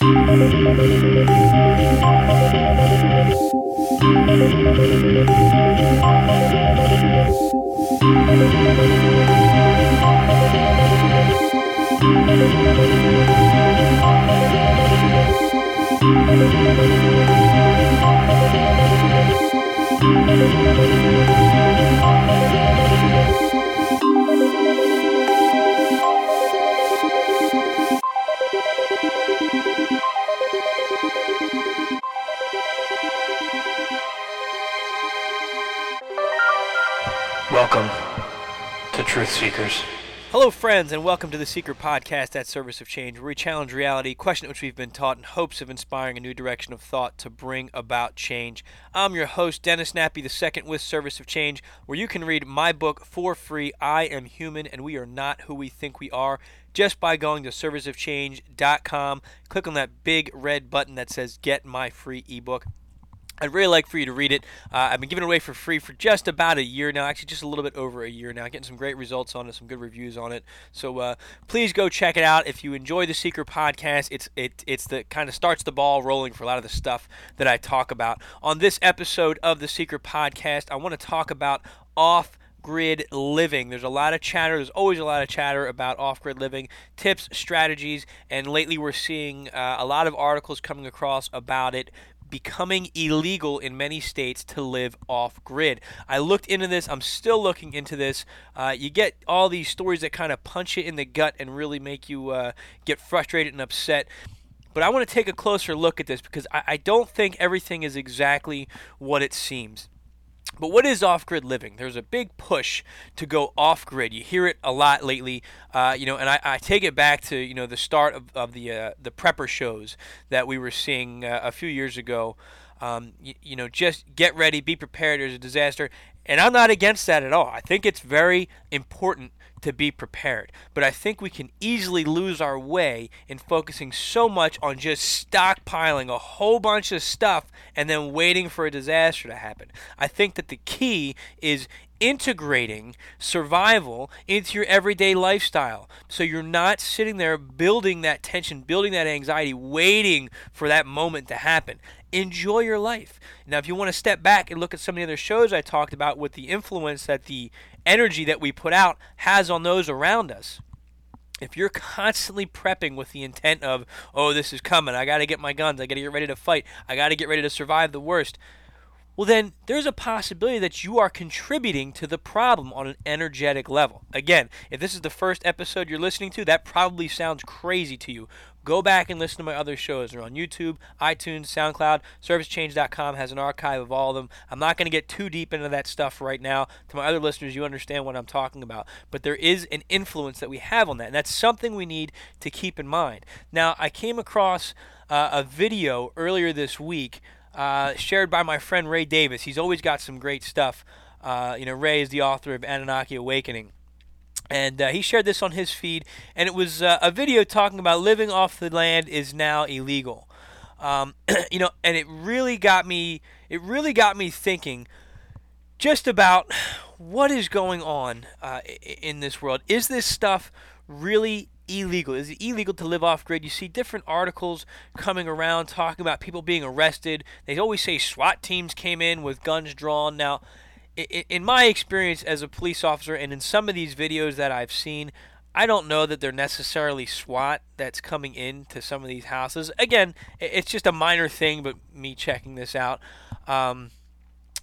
Welcome Seekers. Hello, friends, and welcome to the Seeker Podcast at Service of Change, where we challenge reality, question which we've been taught, in hopes of inspiring a new direction of thought to bring about change. I'm your host, Dennis Nappi the second with Service of Change, where you can read my book for free, I Am Human, and We Are Not Who We Think We Are, just by going to serviceofchange.com. Click on that big red button that says Get My Free Ebook. I'd really like for you to read it. Uh, I've been giving it away for free for just about a year now, actually just a little bit over a year now, getting some great results on it, some good reviews on it. So uh, please go check it out. If you enjoy the Seeker podcast, it's it it's the kind of starts the ball rolling for a lot of the stuff that I talk about. On this episode of the Seeker podcast, I want to talk about off grid living. There's a lot of chatter. There's always a lot of chatter about off grid living, tips, strategies, and lately we're seeing uh, a lot of articles coming across about it becoming illegal in many states to live off grid. I looked into this. I'm still looking into this. Uh, you get all these stories that kind of punch you in the gut and really make you uh, get frustrated and upset. But I want to take a closer look at this because I, I don't think everything is exactly what it seems. But what is off-grid living? There's a big push to go off-grid. You hear it a lot lately, uh, you know, and I, I, take it back to you know the start of, of the uh, the prepper shows that we were seeing uh, a few years ago. Um, you, you know, just get ready, be prepared. There's a disaster, and I'm not against that at all. I think it's very important to be prepared. But I think we can easily lose our way in focusing so much on just stockpiling a whole bunch of stuff and then waiting for a disaster to happen. I think that the key is integrating survival into your everyday lifestyle. So you're not sitting there building that tension, building that anxiety, waiting for that moment to happen. Enjoy your life. Now, if you want to step back and look at some of the other shows I talked about with the influence that the energy that we put out has on those around us, if you're constantly prepping with the intent of, oh, this is coming, I got to get my guns, I got to get ready to fight, I got to get ready to survive the worst, well, then there's a possibility that you are contributing to the problem on an energetic level. Again, if this is the first episode you're listening to, that probably sounds crazy to you. Go back and listen to my other shows. They're on YouTube, iTunes, SoundCloud. ServiceChange.com has an archive of all of them. I'm not going to get too deep into that stuff right now. To my other listeners, you understand what I'm talking about. But there is an influence that we have on that, and that's something we need to keep in mind. Now, I came across uh, a video earlier this week uh, shared by my friend Ray Davis. He's always got some great stuff. Uh, you know, Ray is the author of Anunnaki Awakening. And uh, he shared this on his feed, and it was uh, a video talking about living off the land is now illegal. Um, you know, and it really got me. It really got me thinking, just about what is going on uh, in this world. Is this stuff really illegal? Is it illegal to live off grid? You see different articles coming around talking about people being arrested. They always say SWAT teams came in with guns drawn. Now, in my experience as a police officer, and in some of these videos that I've seen, I don't know that they're necessarily SWAT that's coming in to some of these houses. Again, it's just a minor thing, but me checking this out. Um,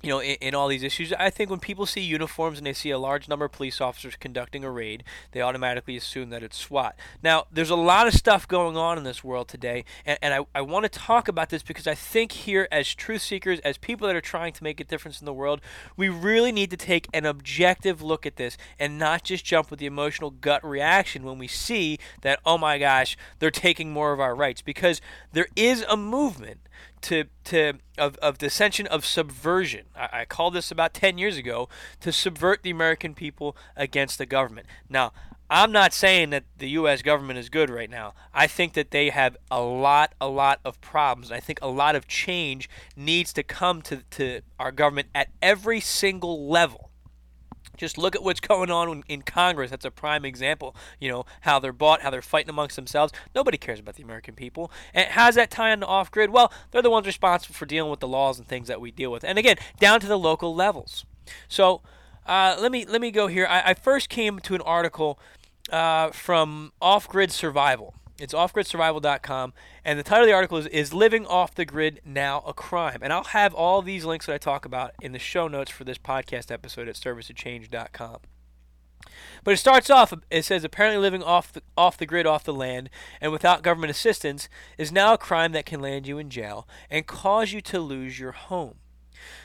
you know, in, in, all these issues, I think when people see uniforms and they see a large number of police officers conducting a raid, they automatically assume that it's SWAT. Now, there's a lot of stuff going on in this world today, and, and I, I want to talk about this because I think here, as truth seekers, as people that are trying to make a difference in the world, we really need to take an objective look at this and not just jump with the emotional gut reaction when we see that, oh my gosh, they're taking more of our rights. Because there is a movement to to of, of dissension of subversion. I, I called this about ten years ago to subvert the American people against the government. Now, I'm not saying that the U.S. government is good right now. I think that they have a lot, a lot of problems. I think a lot of change needs to come to, to our government at every single level. Just look at what's going on in Congress. That's a prime example. You know, how they're bought, how they're fighting amongst themselves. Nobody cares about the American people. And how's that tie into off grid? Well, they're the ones responsible for dealing with the laws and things that we deal with. And again, down to the local levels. So uh, let me let me go here. I, I first came to an article uh, from Off Grid Survival. It's offgridsurvival.com, and the title of the article is, is Living Off the Grid Now a Crime? And I'll have all these links that I talk about in the show notes for this podcast episode at serviceofchange.com. But it starts off, it says apparently living off the, off the grid, off the land, and without government assistance is now a crime that can land you in jail and cause you to lose your home.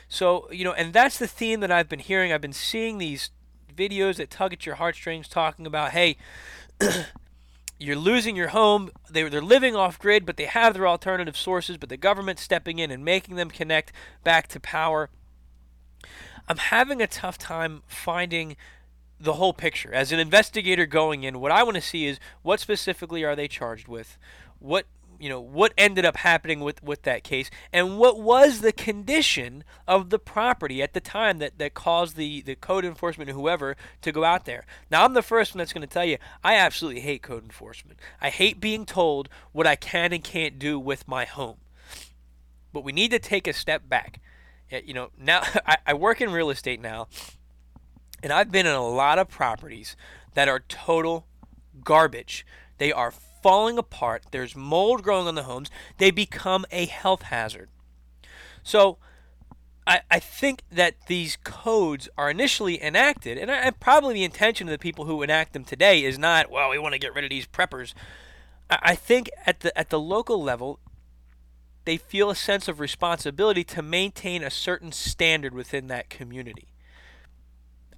So, you know, and that's the theme that I've been hearing. I've been seeing these videos that tug at your heartstrings talking about, hey, you're losing your home. They're, they're living off grid, but they have their alternative sources, but the government's stepping in and making them connect back to power. I'm having a tough time finding the whole picture. As an investigator going in, what I want to see is what specifically are they charged with? What you know what ended up happening with with that case and what was the condition of the property at the time that that caused the the code enforcement or whoever to go out there. Now i'm the first one that's going to tell you i absolutely hate code enforcement. I hate being told what i can and can't do with my home. But we need to take a step back. You know now I, I work in real estate now and i've been in a lot of properties that are total garbage. They are falling apart, there's mold growing on the homes, they become a health hazard. So I, I think that these codes are initially enacted, and, I, and probably the intention of the people who enact them today is not, well, we want to get rid of these preppers. I, I think at the at the local level, they feel a sense of responsibility to maintain a certain standard within that community.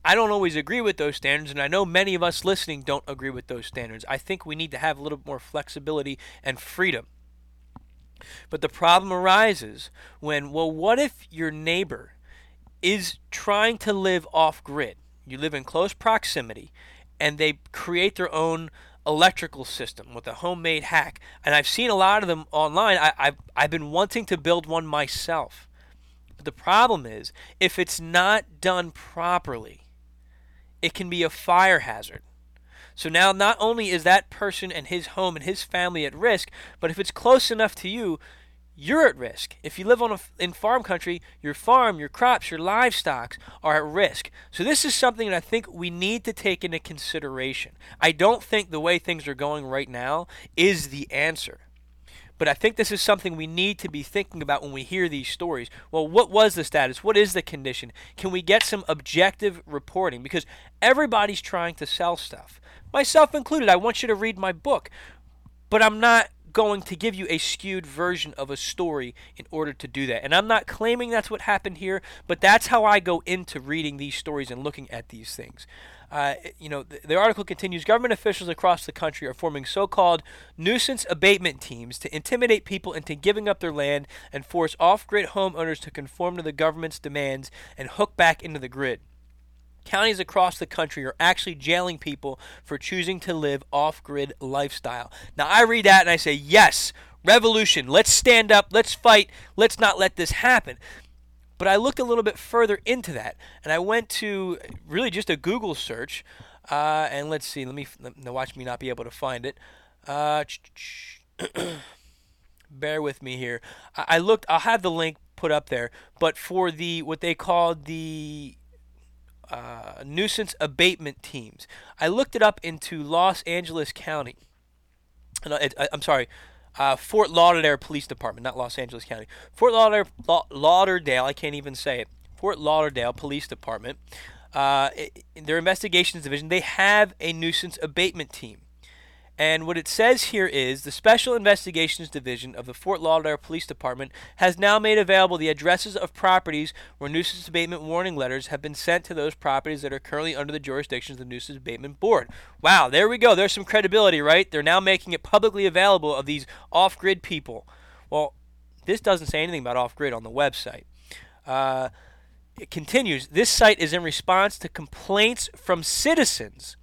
I don't always agree with those standards, and I know many of us listening don't agree with those standards. I think we need to have a little more flexibility and freedom. But the problem arises when, well, what if your neighbor is trying to live off grid? You live in close proximity, and they create their own electrical system with a homemade hack. And I've seen a lot of them online. I, have I've been wanting to build one myself. But the problem is, if it's not done properly, it can be a fire hazard. So now not only is that person and his home and his family at risk, but if it's close enough to you, you're at risk. If you live on a, in farm country, your farm, your crops, your livestock are at risk. So this is something that I think we need to take into consideration. I don't think the way things are going right now is the answer. But I think this is something we need to be thinking about when we hear these stories. Well, what was the status? What is the condition? Can we get some objective reporting? Because everybody's trying to sell stuff, myself included. I want you to read my book, but I'm not going to give you a skewed version of a story in order to do that. And I'm not claiming that's what happened here, but that's how I go into reading these stories and looking at these things. Uh, you know, the, the, article continues government officials across the country are forming so called nuisance abatement teams to intimidate people into giving up their land and force off grid homeowners to conform to the government's demands and hook back into the grid. Counties across the country are actually jailing people for choosing to live off grid lifestyle. Now, I read that and I say, yes, revolution. Let's stand up. Let's fight. Let's not let this happen. But I looked a little bit further into that, and I went to really just a Google search. Uh, and let's see, let me now watch me not be able to find it. Uh, bear with me here. I, I looked. I'll have the link put up there. But for the what they called the uh, nuisance abatement teams, I looked it up into Los Angeles County. It, I, I'm sorry, uh, Fort Lauderdale Police Department, not Los Angeles County. Fort Lauderdale, Lauderdale I can't even say it. Fort Lauderdale Police Department, uh, their investigations division, they have a nuisance abatement team. And what it says here is the Special Investigations Division of the Fort Lauderdale Police Department has now made available the addresses of properties where nuisance abatement warning letters have been sent to those properties that are currently under the jurisdiction of the Nuisance Abatement Board. Wow, there we go. There's some credibility, right? They're now making it publicly available of these off grid people. Well, this doesn't say anything about off grid on the website. Uh, it continues this site is in response to complaints from citizens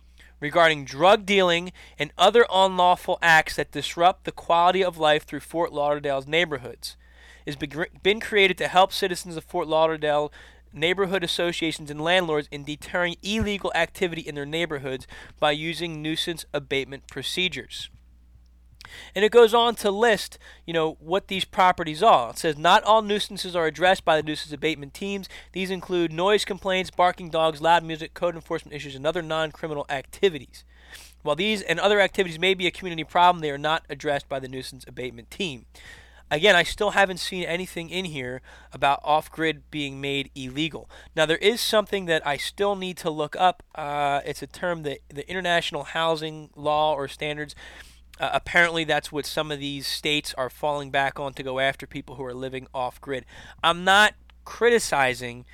regarding drug dealing and other unlawful acts that disrupt the quality of life through Fort Lauderdale's neighborhoods. It's been created to help citizens of Fort Lauderdale neighborhood associations and landlords in deterring illegal activity in their neighborhoods by using nuisance abatement procedures. And it goes on to list, you know, what these properties are. It says not all nuisances are addressed by the nuisance abatement teams. These include noise complaints, barking dogs, loud music, code enforcement issues, and other non-criminal activities. While these and other activities may be a community problem, they are not addressed by the nuisance abatement team. Again, I still haven't seen anything in here about off grid being made illegal. Now, there is something that I still need to look up. Uh, it's a term that the International Housing Law or Standards. Uh, apparently, that's what some of these states are falling back on to go after people who are living off grid. I'm not criticizing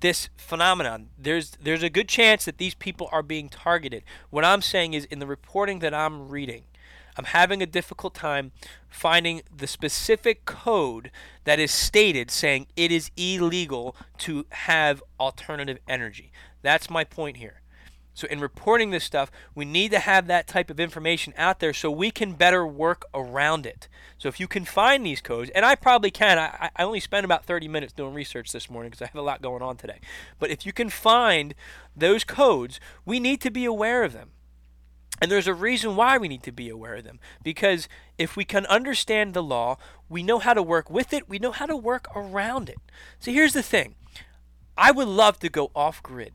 this phenomenon. There's there's a good chance that these people are being targeted. What I'm saying is in the reporting that I'm reading, I'm having a difficult time finding the specific code that is stated saying it is illegal to have alternative energy. That's my point here. So, in reporting this stuff, we need to have that type of information out there so we can better work around it. So, if you can find these codes, and I probably can, I, I only spent about 30 minutes doing research this morning because I have a lot going on today. But if you can find those codes, we need to be aware of them. And there's a reason why we need to be aware of them. Because if we can understand the law, we know how to work with it, we know how to work around it. So here's the thing I would love to go off grid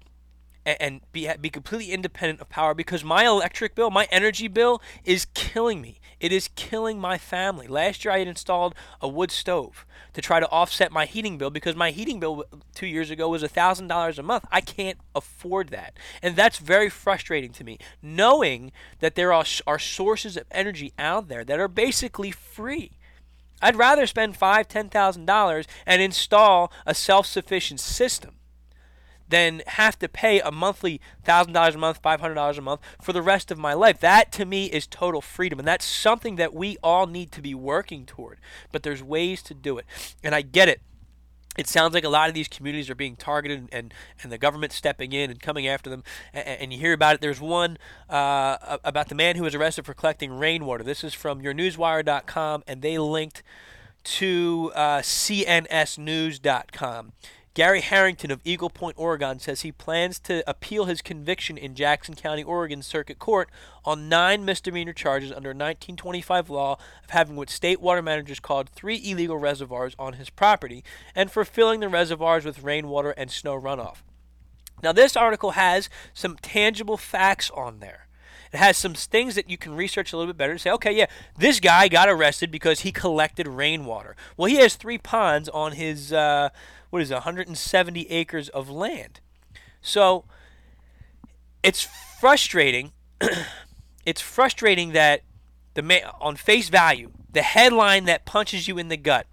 and be be completely independent of power because my electric bill, my energy bill is killing me. It is killing my family. Last year I had installed a wood stove to try to offset my heating bill because my heating bill 2 years ago was $1000 a month. I can't afford that. And that's very frustrating to me knowing that there are are sources of energy out there that are basically free. I'd rather spend five, ten thousand dollars and install a self-sufficient system than have to pay a monthly $1,000 a month, $500 a month for the rest of my life. That to me is total freedom. And that's something that we all need to be working toward. But there's ways to do it. And I get it. It sounds like a lot of these communities are being targeted and, and the government stepping in and coming after them. And, and you hear about it. There's one uh, about the man who was arrested for collecting rainwater. This is from yournewswire.com, and they linked to uh, cnsnews.com. Gary Harrington of Eagle Point, Oregon says he plans to appeal his conviction in Jackson County, Oregon Circuit Court on nine misdemeanor charges under 1925 law of having what state water managers called three illegal reservoirs on his property and for filling the reservoirs with rainwater and snow runoff. Now, this article has some tangible facts on there. It has some things that you can research a little bit better to say, okay, yeah, this guy got arrested because he collected rainwater. Well, he has three ponds on his uh, what is it, 170 acres of land. So it's frustrating. it's frustrating that the ma- on face value, the headline that punches you in the gut.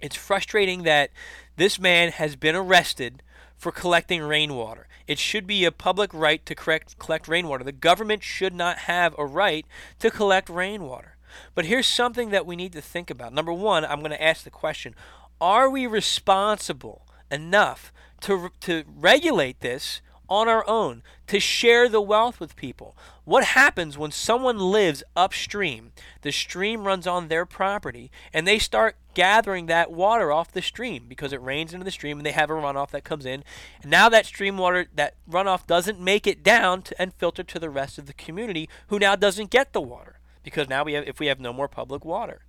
It's frustrating that this man has been arrested for collecting rainwater. It should be a public right to correct, collect rainwater. The government should not have a right to collect rainwater. But here's something that we need to think about. Number one, I'm going to ask the question are we responsible enough to, to regulate this on our own, to share the wealth with people? What happens when someone lives upstream? The stream runs on their property, and they start gathering that water off the stream because it rains into the stream and they have a runoff that comes in. And now that stream water, that runoff doesn't make it down to, and filter to the rest of the community who now doesn't get the water because now we have if we have no more public water.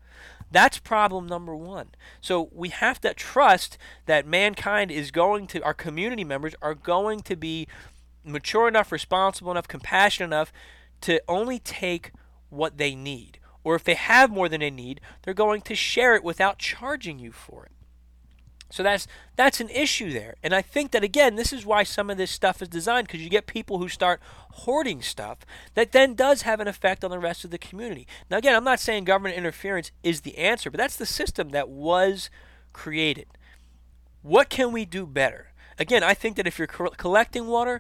That's problem number one. So we have to trust that mankind is going to, our community members are going to be mature enough, responsible enough, compassionate enough to only take what they need. Or if they have more than they need, they're going to share it without charging you for it. So that's that's an issue there. And I think that again, this is why some of this stuff is designed because you get people who start hoarding stuff that then does have an effect on the rest of the community. Now again, I'm not saying government interference is the answer, but that's the system that was created. What can we do better? Again, I think that if you're co- collecting water,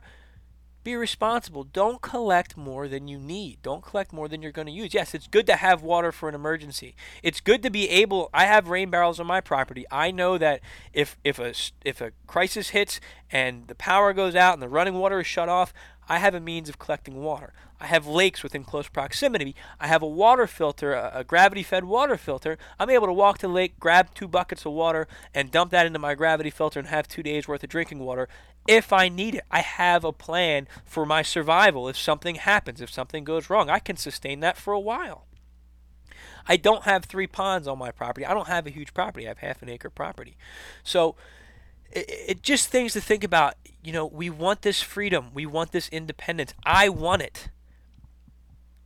be responsible. Don't collect more than you need. Don't collect more than you're going to use. Yes, it's good to have water for an emergency. It's good to be able I have rain barrels on my property. I know that if if a if a crisis hits and the power goes out and the running water is shut off, I have a means of collecting water. I have lakes within close proximity. I have a water filter, a, a gravity fed water filter. I'm able to walk to the lake, grab two buckets of water, and dump that into my gravity filter and have two days worth of drinking water if I need it. I have a plan for my survival if something happens, if something goes wrong. I can sustain that for a while. I don't have three ponds on my property. I don't have a huge property. I have half an acre property. So it, it just things to think about. You know, we want this freedom. We want this independence. I want it.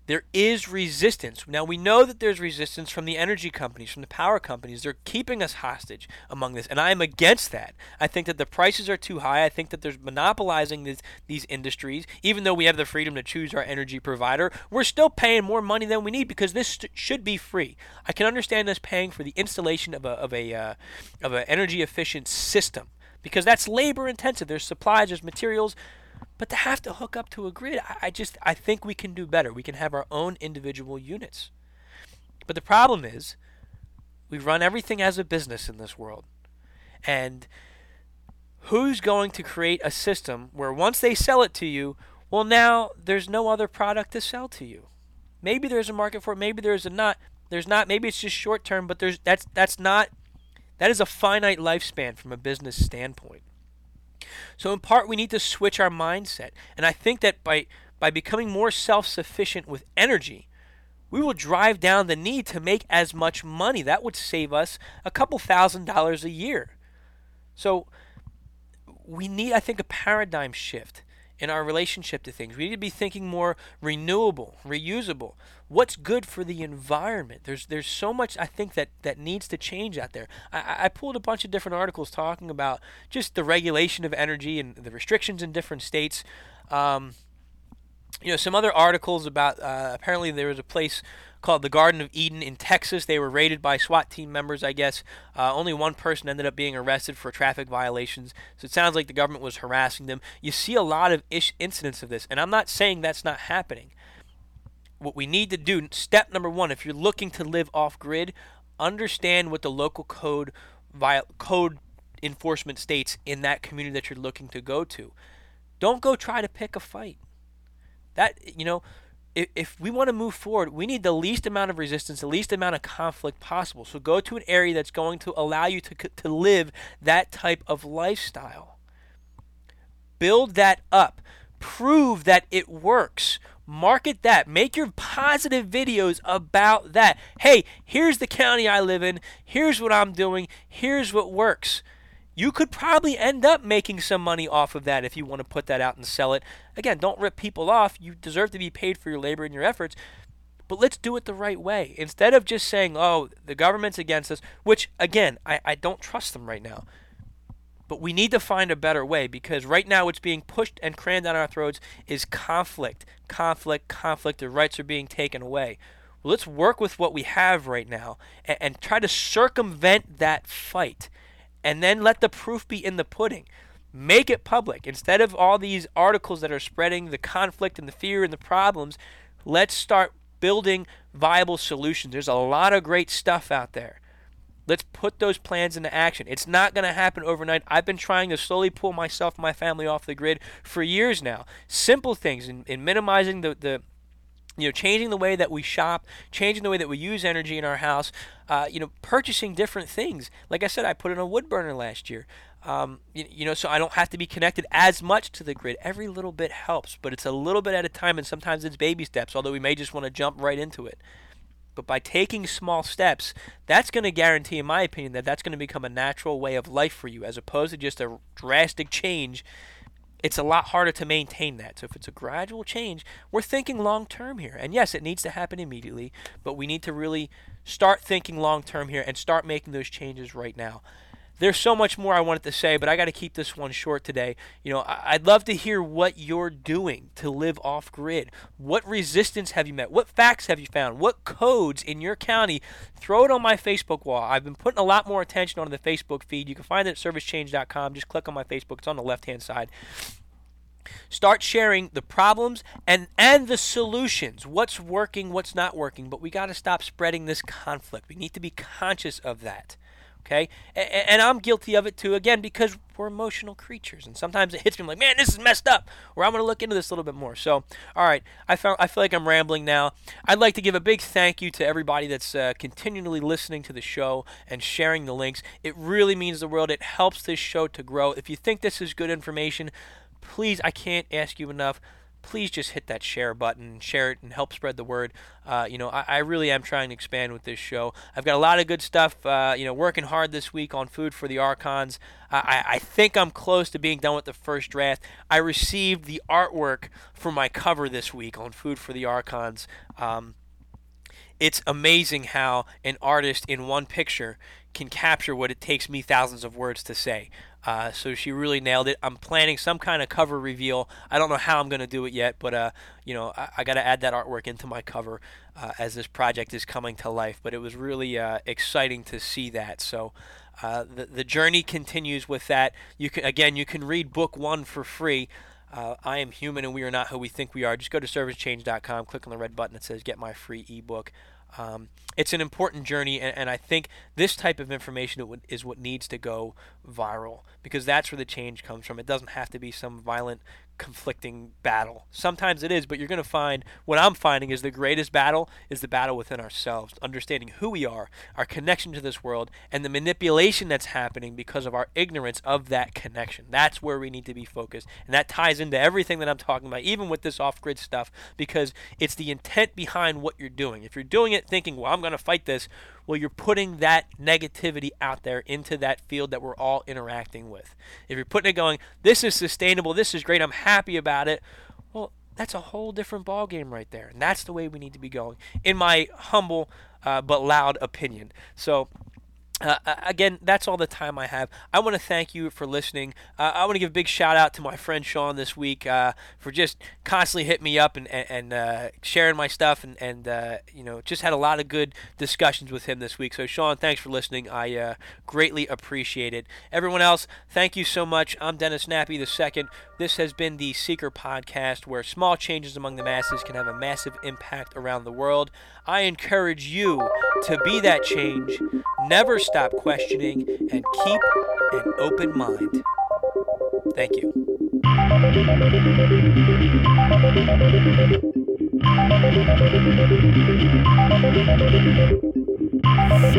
There is resistance. Now, we know that there's resistance from the energy companies, from the power companies. They're keeping us hostage among this, and I am against that. I think that the prices are too high. I think that there's monopolizing these, these industries. Even though we have the freedom to choose our energy provider, we're still paying more money than we need because this st- should be free. I can understand us paying for the installation of a of a uh, of an energy efficient system because that's labor intensive. There's supplies, there's materials. But to have to hook up to a grid, I, just I think we can do better. We can have our own individual units. But the problem is, we run everything as a business in this world. And who's going to create a system where once they sell it to you, well now there's no other product to sell to you. Maybe there's a market for it, maybe there's a not. There's not maybe it's just short term, but there's that's that's not that is a finite lifespan from a business standpoint. So in part we need to switch our mindset. And I think that by by becoming more self-sufficient with energy, we will drive down the need to make as much money. That would save us a couple thousand dollars a year. So we need I think a paradigm shift in our relationship to things. We need to be thinking more renewable, reusable. What's good for the environment? There's there's so much I think that that needs to change out there. I, I pulled a bunch of different articles talking about just the regulation of energy and the restrictions in different states. Um, you know, some other articles about uh, apparently there was a place called the Garden of Eden in Texas. They were raided by SWAT team members, I guess. Uh, only one person ended up being arrested for traffic violations. So it sounds like the government was harassing them. You see a lot of ish incidents of this, and I'm not saying that's not happening. What we need to do, step number one, if you're looking to live off grid, understand what the local code code enforcement states in that community that you're looking to go to. Don't go try to pick a fight. That you know, if, if we want to move forward, we need the least amount of resistance, the least amount of conflict possible. So go to an area that's going to allow you to, to live that type of lifestyle. Build that up. Prove that it works. Market that. Make your positive videos about that. Hey, here's the county I live in. Here's what I'm doing. Here's what works you could probably end up making some money off of that if you want to put that out and sell it. Again, don't rip people off. You deserve to be paid for your labor and your efforts. But let's do it the right way. Instead of just saying, oh, the government's against us, which, again, I, I don't trust them right now. But we need to find a better way because right now what's being pushed and crammed down our throats is conflict, conflict, conflict. The rights are being taken away. Well, let's work with what we have right now and, and try to circumvent that fight and then let the proof be in the pudding. Make it public. Instead of all these articles that are spreading the conflict and the fear and the problems, let's start building viable solutions. There's a lot of great stuff out there. Let's put those plans into action. It's not going to happen overnight. I've been trying to slowly pull myself and my family off the grid for years now. Simple things in, in minimizing the, the you know, changing the way that we shop, changing the way that we use energy in our house, uh, you know, purchasing different things. Like I said, I put in a wood burner last year. Um, you, you, know, so I don't have to be connected as much to the grid. Every little bit helps, but it's a little bit at a time, and sometimes it's baby steps. Although we may just want to jump right into it. But by taking small steps, that's going to guarantee, in my opinion, that that's going to become a natural way of life for you, as opposed to just a drastic change it's a lot harder to maintain that. So if it's a gradual change, we're thinking long term here. And yes, it needs to happen immediately, but we need to really start thinking long term here and start making those changes right now. There's so much more I wanted to say, but I got to keep this one short today. You know, I'd love to hear what you're doing to live off grid. What resistance have you met? What facts have you found? What codes in your county? Throw it on my Facebook wall. I've been putting a lot more attention on the Facebook feed. You can find it at servicechange.com. Just click on my Facebook. It's on the left-hand side start sharing the problems and and the solutions what's working what's not working but we got to stop spreading this conflict we need to be conscious of that Okay, and, and I'm guilty of it too. Again, because we're emotional creatures, and sometimes it hits me like, man, this is messed up, or I'm to look into this a little bit more. So, all right, I found I feel like I'm rambling now. I'd like to give a big thank you to everybody that's uh, continually listening to the show and sharing the links. It really means the world. It helps this show to grow. If you think this is good information, please, I can't ask you enough please just hit that share button, share it, and help spread the word. Uh, you know, I, I, really am trying to expand with this show. I've got a lot of good stuff. Uh, you know, working hard this week on food for the Archons. I, I think I'm close to being done with the first draft. I received the artwork for my cover this week on food for the Archons. Um, it's amazing how an artist in one picture can capture what it takes me thousands of words to say. Uh, so she really nailed it. I'm planning some kind of cover reveal. I don't know how I'm going to do it yet, but uh, you know, I, I got to add that artwork into my cover uh, as this project is coming to life. But it was really uh, exciting to see that. So. Uh, the, the journey continues with that. You can again, you can read book one for free. Uh, I am human and we are not who we think we are. Just go to servicechange.com, click on the red button that says "Get my free ebook." Um, it's an important journey, and, and, I think this type of information is what needs to go viral because that's where the change comes from. It doesn't have to be some violent conflicting battle. Sometimes it is, but you're going to find what I'm finding is the greatest battle is the battle within ourselves, understanding who we are, our connection to this world, and the manipulation that's happening because of our ignorance of that connection. That's where we need to be focused. And that ties into everything that I'm talking about, even with this off grid stuff, because it's the intent behind what you're doing. If you're doing it thinking, well, I'm going to fight this, well, you're putting that negativity out there into that field that we're all interacting with. If you're putting it going, this is sustainable, this is great, I'm happy about it, well, that's a whole different ball game right there. And that's the way we need to be going, in my humble uh, but loud opinion. So uh, again, that's all the time I have. I want to thank you for listening. Uh, I want to give a big shout out to my friend Sean this week uh, for just constantly hitting me up and, and, and uh, sharing my stuff and, and uh, you know just had a lot of good discussions with him this week. So Sean, thanks for listening. I uh, greatly appreciate it. Everyone else, thank you so much. I'm Dennis Nappi the second. This has been the Seeker Podcast, where small changes among the masses can have a massive impact around the world. I encourage you to be that change. Never stop questioning and keep an open mind. Thank you. Welcome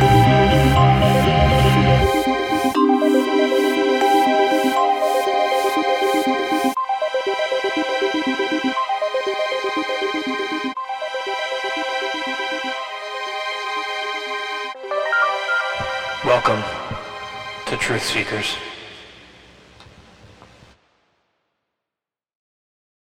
to Truth Seekers.